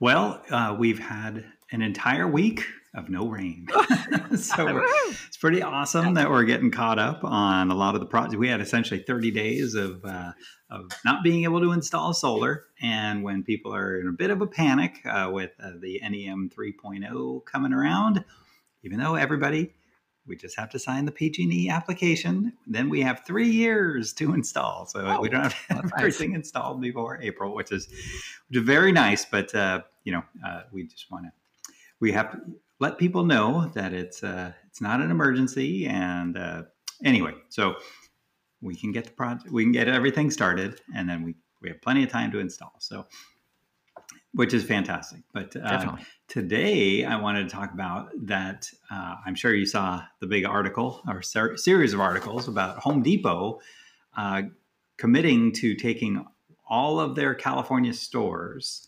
Well, uh, we've had an entire week of no rain. so it's pretty awesome that we're getting caught up on a lot of the projects. We had essentially 30 days of, uh, of not being able to install solar. And when people are in a bit of a panic uh, with uh, the NEM 3.0 coming around, even though everybody we just have to sign the PG&E application. Then we have three years to install, so oh, we don't have to have everything installed before April, which is which is very nice. But uh, you know, uh, we just want to we have to let people know that it's uh, it's not an emergency. And uh, anyway, so we can get the project, we can get everything started, and then we we have plenty of time to install. So which is fantastic. But uh, today I wanted to talk about that. Uh, I'm sure you saw the big article or ser- series of articles about Home Depot uh, committing to taking all of their California stores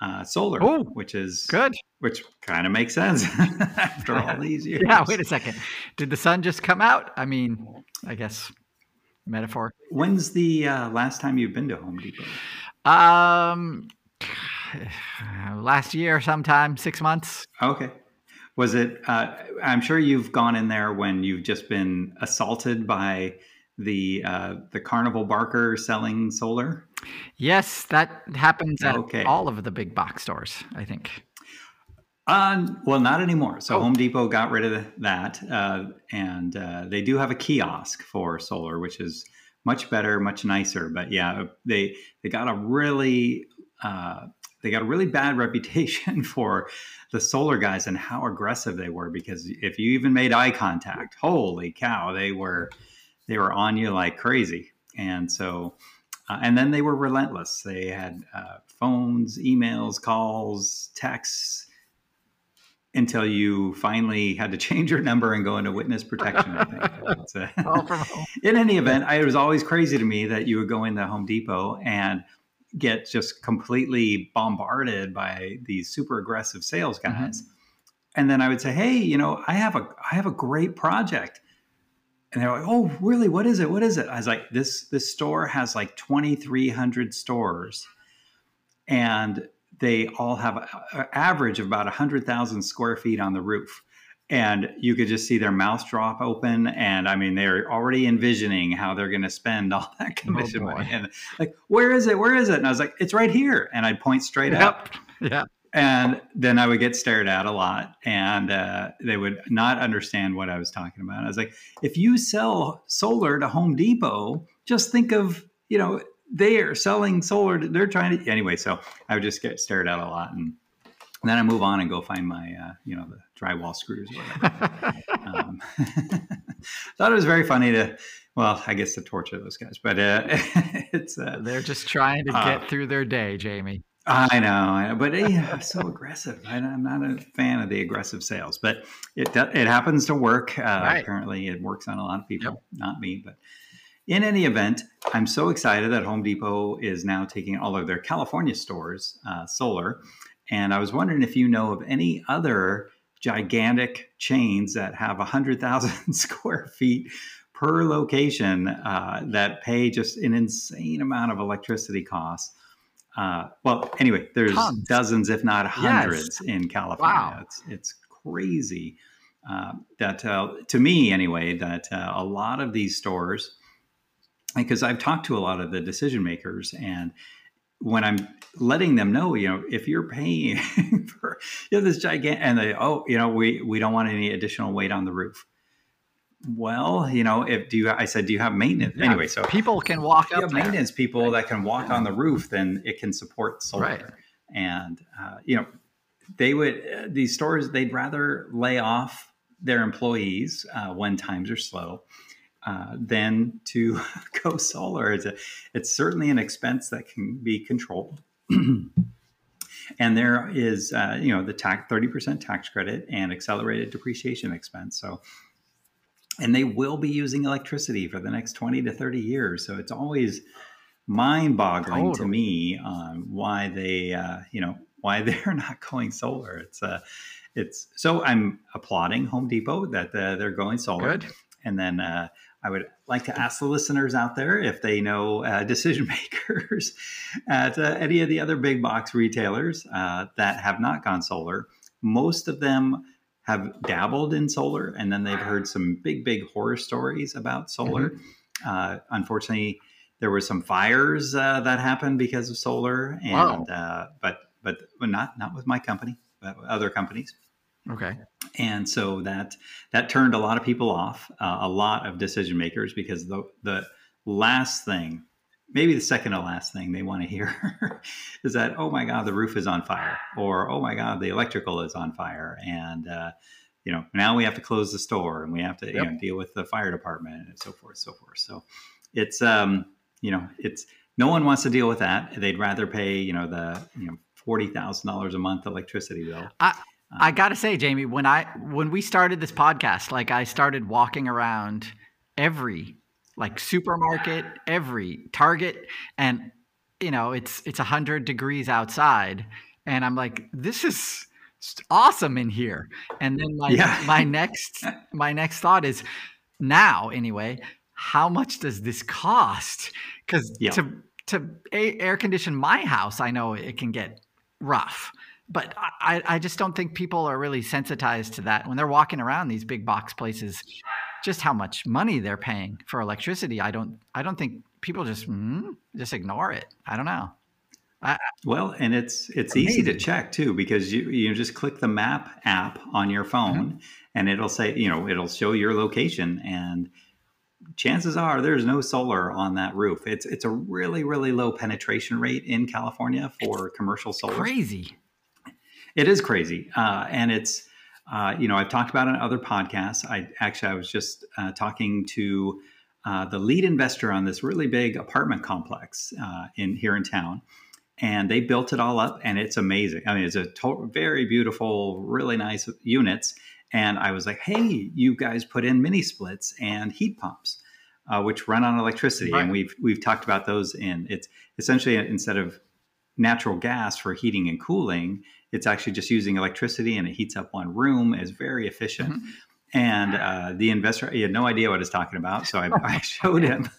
uh, solar, Ooh, which is good. Which kind of makes sense after all these years. yeah. Wait a second. Did the sun just come out? I mean, I guess metaphor. When's the uh, last time you've been to Home Depot? Um, last year sometime, six months. Okay. Was it? Uh, I'm sure you've gone in there when you've just been assaulted by the uh, the carnival barker selling solar. Yes, that happens at okay. all of the big box stores. I think. Uh, well, not anymore. So oh. Home Depot got rid of that, uh, and uh, they do have a kiosk for solar, which is much better, much nicer. But yeah, they they got a really uh, they got a really bad reputation for the solar guys and how aggressive they were because if you even made eye contact, holy cow, they were they were on you like crazy. And so uh, and then they were relentless. They had uh, phones, emails, calls, texts until you finally had to change your number and go into witness protection. I think. Uh, in any event, it was always crazy to me that you would go into Home Depot and get just completely bombarded by these super aggressive sales mm-hmm. guys. Mm-hmm. And then I would say, "Hey, you know, I have a I have a great project." And they're like, "Oh, really? What is it? What is it?" I was like, "This this store has like 2300 stores and they all have an average of about 100,000 square feet on the roof." And you could just see their mouths drop open and i mean they're already envisioning how they're going to spend all that oh, commission oh money and like where is it? Where is it? And i was like it's right here and i'd point straight yep. up. Yeah and then i would get stared at a lot and uh, they would not understand what i was talking about. I was like if you sell solar to home depot just think of you know they are selling solar they're trying to anyway so i would just get stared at a lot and then I move on and go find my, uh, you know, the drywall screws or whatever. um, thought it was very funny to, well, I guess to torture those guys, but uh, it's uh, they're just trying to get uh, through their day, Jamie. I know, I know but yeah, so aggressive. I, am not a fan of the aggressive sales, but it it happens to work. Uh, right. Currently, it works on a lot of people, yep. not me, but. In any event, I'm so excited that Home Depot is now taking all of their California stores uh, solar and I was wondering if you know of any other gigantic chains that have 100,000 square feet per location uh, that pay just an insane amount of electricity costs. Uh, well, anyway, there's Tons. dozens, if not hundreds, yes. in California. Wow. It's, it's crazy. Uh, that uh, to me, anyway, that uh, a lot of these stores, because I've talked to a lot of the decision makers, and when I'm letting them know, you know, if you're paying for you know, this gigantic, and they, oh, you know, we we don't want any additional weight on the roof. well, you know, if do you, I said, do you have maintenance? Yeah, Anyway, so people can walk up maintenance people that can walk on the roof, then it can support solar. Right. And uh, you know, they would uh, these stores they'd rather lay off their employees uh, when times are slow uh, than to go solar. It's a, it's certainly an expense that can be controlled. and there is uh, you know the tax 30% tax credit and accelerated depreciation expense. So and they will be using electricity for the next 20 to 30 years. So it's always mind boggling to me on why they, uh, you know, why they're not going solar. It's, uh, it's so I'm applauding Home Depot that uh, they're going solar. Good. And then uh, I would like to ask the listeners out there if they know uh, decision makers at uh, any of the other big box retailers uh, that have not gone solar. Most of them have dabbled in solar, and then they've heard some big, big horror stories about solar. Uh, unfortunately, there were some fires uh, that happened because of solar, and Wow. uh, but but not not with my company, but other companies Okay. And so that that turned a lot of people off uh, a lot of decision makers because the the last thing maybe the second to last thing they want to hear is that oh my god the roof is on fire or oh my god the electrical is on fire and uh, you know now we have to close the store and we have to you know, deal with the fire department and so forth so forth. So it's um you know it's no one wants to deal with that. They'd rather pay you know the you know forty thousand dollars a month electricity bill. I Um, gotta say, Jamie, when I when we started this podcast, like I started walking around every like supermarket, every Target, and you know it's it's a hundred degrees outside, and I'm like, this is awesome in here. And then my Yeah. my next my next thought is now anyway, how much does this cost? Because Yeah. to to a- air condition my house, I know it can get rough but I, I just don't think people are really sensitized to that. When they're walking around these big box places just how much money they're paying for electricity i don't i don't think people just mm, just ignore it. I don't know. Well, and it's it's easy to check too because you you just click the map app on your phone and it'll say you know it'll show your location and chances are there's no solar on that roof. It's it's a really really low penetration rate in California for commercial solar. crazy It is crazy, uh, and it's uh, you know I've talked about it on other podcasts. I actually I was just uh, talking to uh, the lead investor on this really big apartment complex uh, in here in town, and they built it all up, and it's amazing. I mean, it's a to- very beautiful, really nice units. And I was like, hey, you guys put in mini splits and heat pumps. Uh, which run on electricity, Right. and we've we've talked about those. In it's essentially instead of natural gas for heating and cooling, it's actually just using electricity and it heats up one room. is very efficient. Mhm. And uh, the investor, he had no idea what I was talking about, so I, I showed him,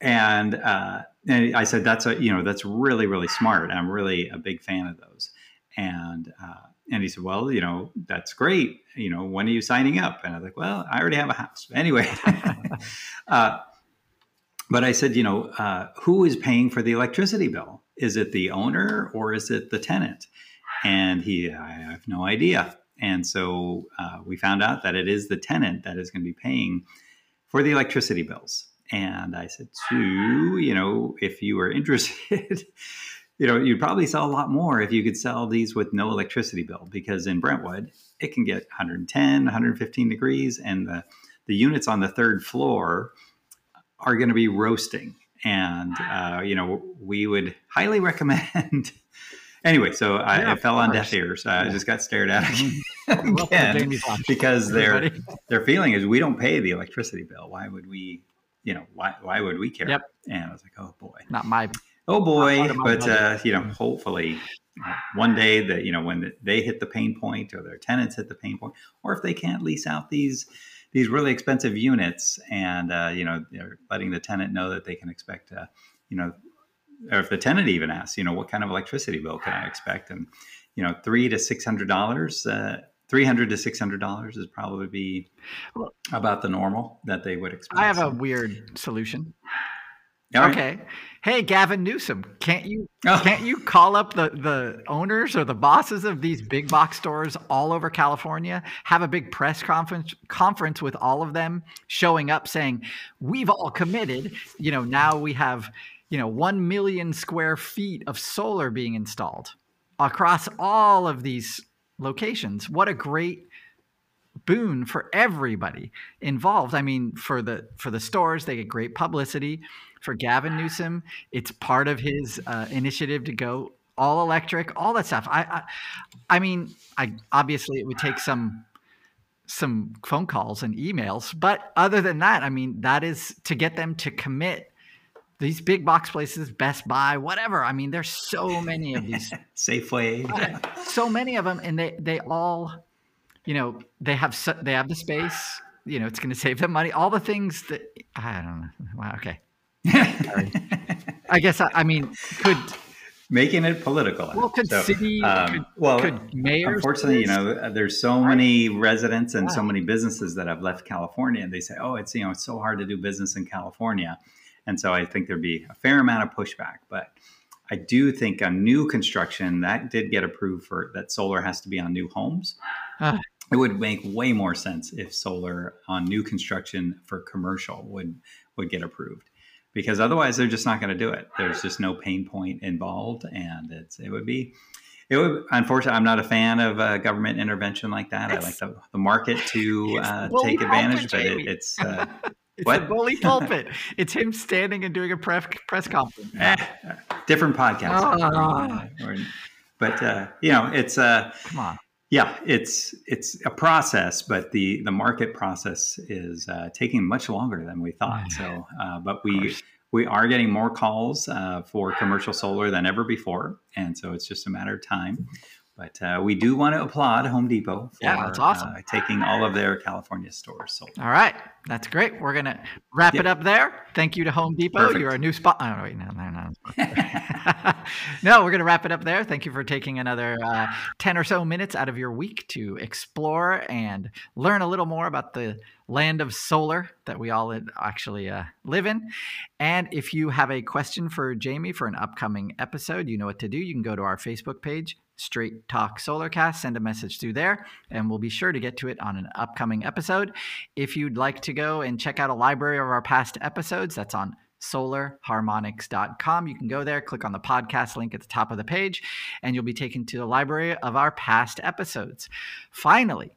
and uh, and I said, "That's a you know that's really really smart. I'm really a big fan of those." And uh, and he said, "Well, you know that's great. You know when are you signing up?" And I was like, "Well, I already have a house anyway." uh, but I said, you know, uh, who is paying for the electricity bill? Is it the owner or is it the tenant? And he, I have no idea. And so uh, we found out that it is the tenant that is going to be paying for the electricity bills. And I said, Sue, you know, if you were interested, you know, you'd probably sell a lot more if you could sell these with no electricity bill because in Brentwood, it can get 110, 115 degrees, and the, the units on the third floor are going to be roasting. And, uh, you know, we would highly recommend. Anyway, so I, Yeah, I fell on deaf ears. I just got stared at Welcome to again because their their feeling is we don't pay the electricity bill. Why would we, you know, why why would we care? Yep. And I was like, oh boy, not my oh boy. part of my But uh, you know, hopefully, uh, one day that you know when they hit the pain point or their tenants hit the pain point, or if they can't lease out these these really expensive units, and uh, you know they're letting the tenant know that they can expect, uh, you know, or if the tenant even asks, you know, what kind of electricity bill can I expect, and you know, three to six hundred dollars. Uh, Three hundred to six hundred dollars is probably be about the normal that they would expect. i have a weird solution Okay. Hey, Gavin Newsom, can't you oh. can't you call up the the owners or the bosses of these big box stores all over California, have a big press conference conference with all of them showing up saying, "We've all committed, you know, now we have, you know, 1 million square feet of solar being installed across all of these locations." What a great boon for everybody involved. I mean, for the for the stores, they get great publicity for Gavin Newsom. It's part of his uh, initiative to go all electric, all that stuff. I, I, I mean, I obviously it would take some some phone calls and emails, but other than that, I mean, that is to get them to commit. These big box places, Best Buy, whatever. I mean, there's so many of these. Safeway. so many of them, and they they all, you know, they have they have the space. You know, it's going to save them money. All the things that I don't know. Wow. Okay. I guess I, I, mean could making it political. Well, could so, city, um, could, well, could mayors unfortunately, you know, there's so right. many residents and so many businesses that have left California, and they say, "Oh, it's you know, it's so hard to do business in California," and so I think there'd be a fair amount of pushback, but. I do think on new construction that did get approved for that solar has to be on new homes. Uh, it would make way more sense if solar on new construction for commercial would would get approved because otherwise they're just not going to do it. There's just no pain point involved, and it's it would be. It would, unfortunately, I'm not a fan of uh, government intervention like that. It's, I like the, the market to uh, take advantage, but it, it's uh, it's what? a bully pulpit. it's him standing and doing a press press conference. Eh, different podcast. Oh. but uh, you know, it's uh, come on. Yeah, it's it's a process, but the the market process is uh, taking much longer than we thought. So, uh, but we we are getting more calls uh, for commercial solar than ever before, and so it's just a matter of time. But uh, we do want to applaud Home Depot for yeah, that's awesome. uh, taking all of their California stores sold. All right. That's great. We're going to wrap yep. it up there. Thank you to Home Depot. Perfect. You're a new spot. Oh, wait, no, no, no. no, we're going to wrap it up there. Thank you for taking another uh, 10 or so minutes out of your week to explore and learn a little more about the land of solar that we all actually uh, live in. And if you have a question for Jamie for an upcoming episode, you know what to do. You can go to our Facebook page, Straight Talk Solarcast. Send a message through there, and we'll be sure to get to it on an upcoming episode. If you'd like to go and check out a library of our past episodes, that's on solarharmonics.com. You can go there, click on the podcast link at the top of the page, and you'll be taken to the library of our past episodes. Finally,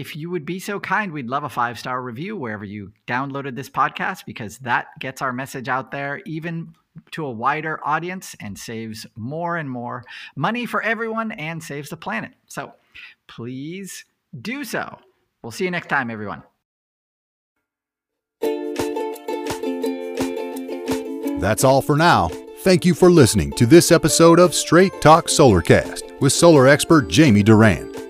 if you would be so kind, we'd love a five star review wherever you downloaded this podcast because that gets our message out there even to a wider audience and saves more and more money for everyone and saves the planet. So please do so. We'll see you next time, everyone. That's all for now. Thank you for listening to this episode of Straight Talk Solarcast with solar expert Jamie Duran.